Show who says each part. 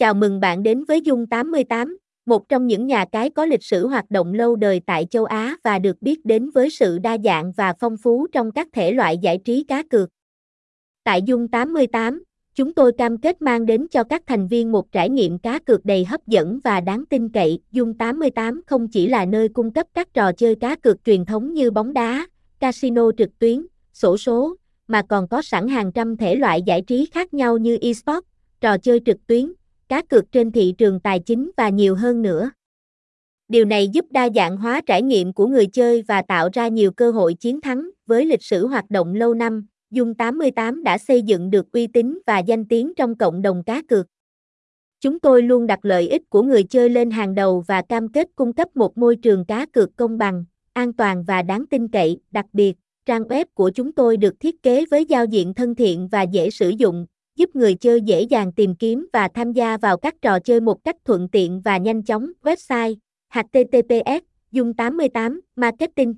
Speaker 1: Chào mừng bạn đến với Dung 88, một trong những nhà cái có lịch sử hoạt động lâu đời tại châu Á và được biết đến với sự đa dạng và phong phú trong các thể loại giải trí cá cược. Tại Dung 88, chúng tôi cam kết mang đến cho các thành viên một trải nghiệm cá cược đầy hấp dẫn và đáng tin cậy. Dung 88 không chỉ là nơi cung cấp các trò chơi cá cược truyền thống như bóng đá, casino trực tuyến, sổ số, mà còn có sẵn hàng trăm thể loại giải trí khác nhau như eSports, trò chơi trực tuyến, cá cược trên thị trường tài chính và nhiều hơn nữa. Điều này giúp đa dạng hóa trải nghiệm của người chơi và tạo ra nhiều cơ hội chiến thắng. Với lịch sử hoạt động lâu năm, Dung 88 đã xây dựng được uy tín và danh tiếng trong cộng đồng cá cược. Chúng tôi luôn đặt lợi ích của người chơi lên hàng đầu và cam kết cung cấp một môi trường cá cược công bằng, an toàn và đáng tin cậy. Đặc biệt, trang web của chúng tôi được thiết kế với giao diện thân thiện và dễ sử dụng, giúp người chơi dễ dàng tìm kiếm và tham gia vào các trò chơi một cách thuận tiện và nhanh chóng. Website https dung 88 marketing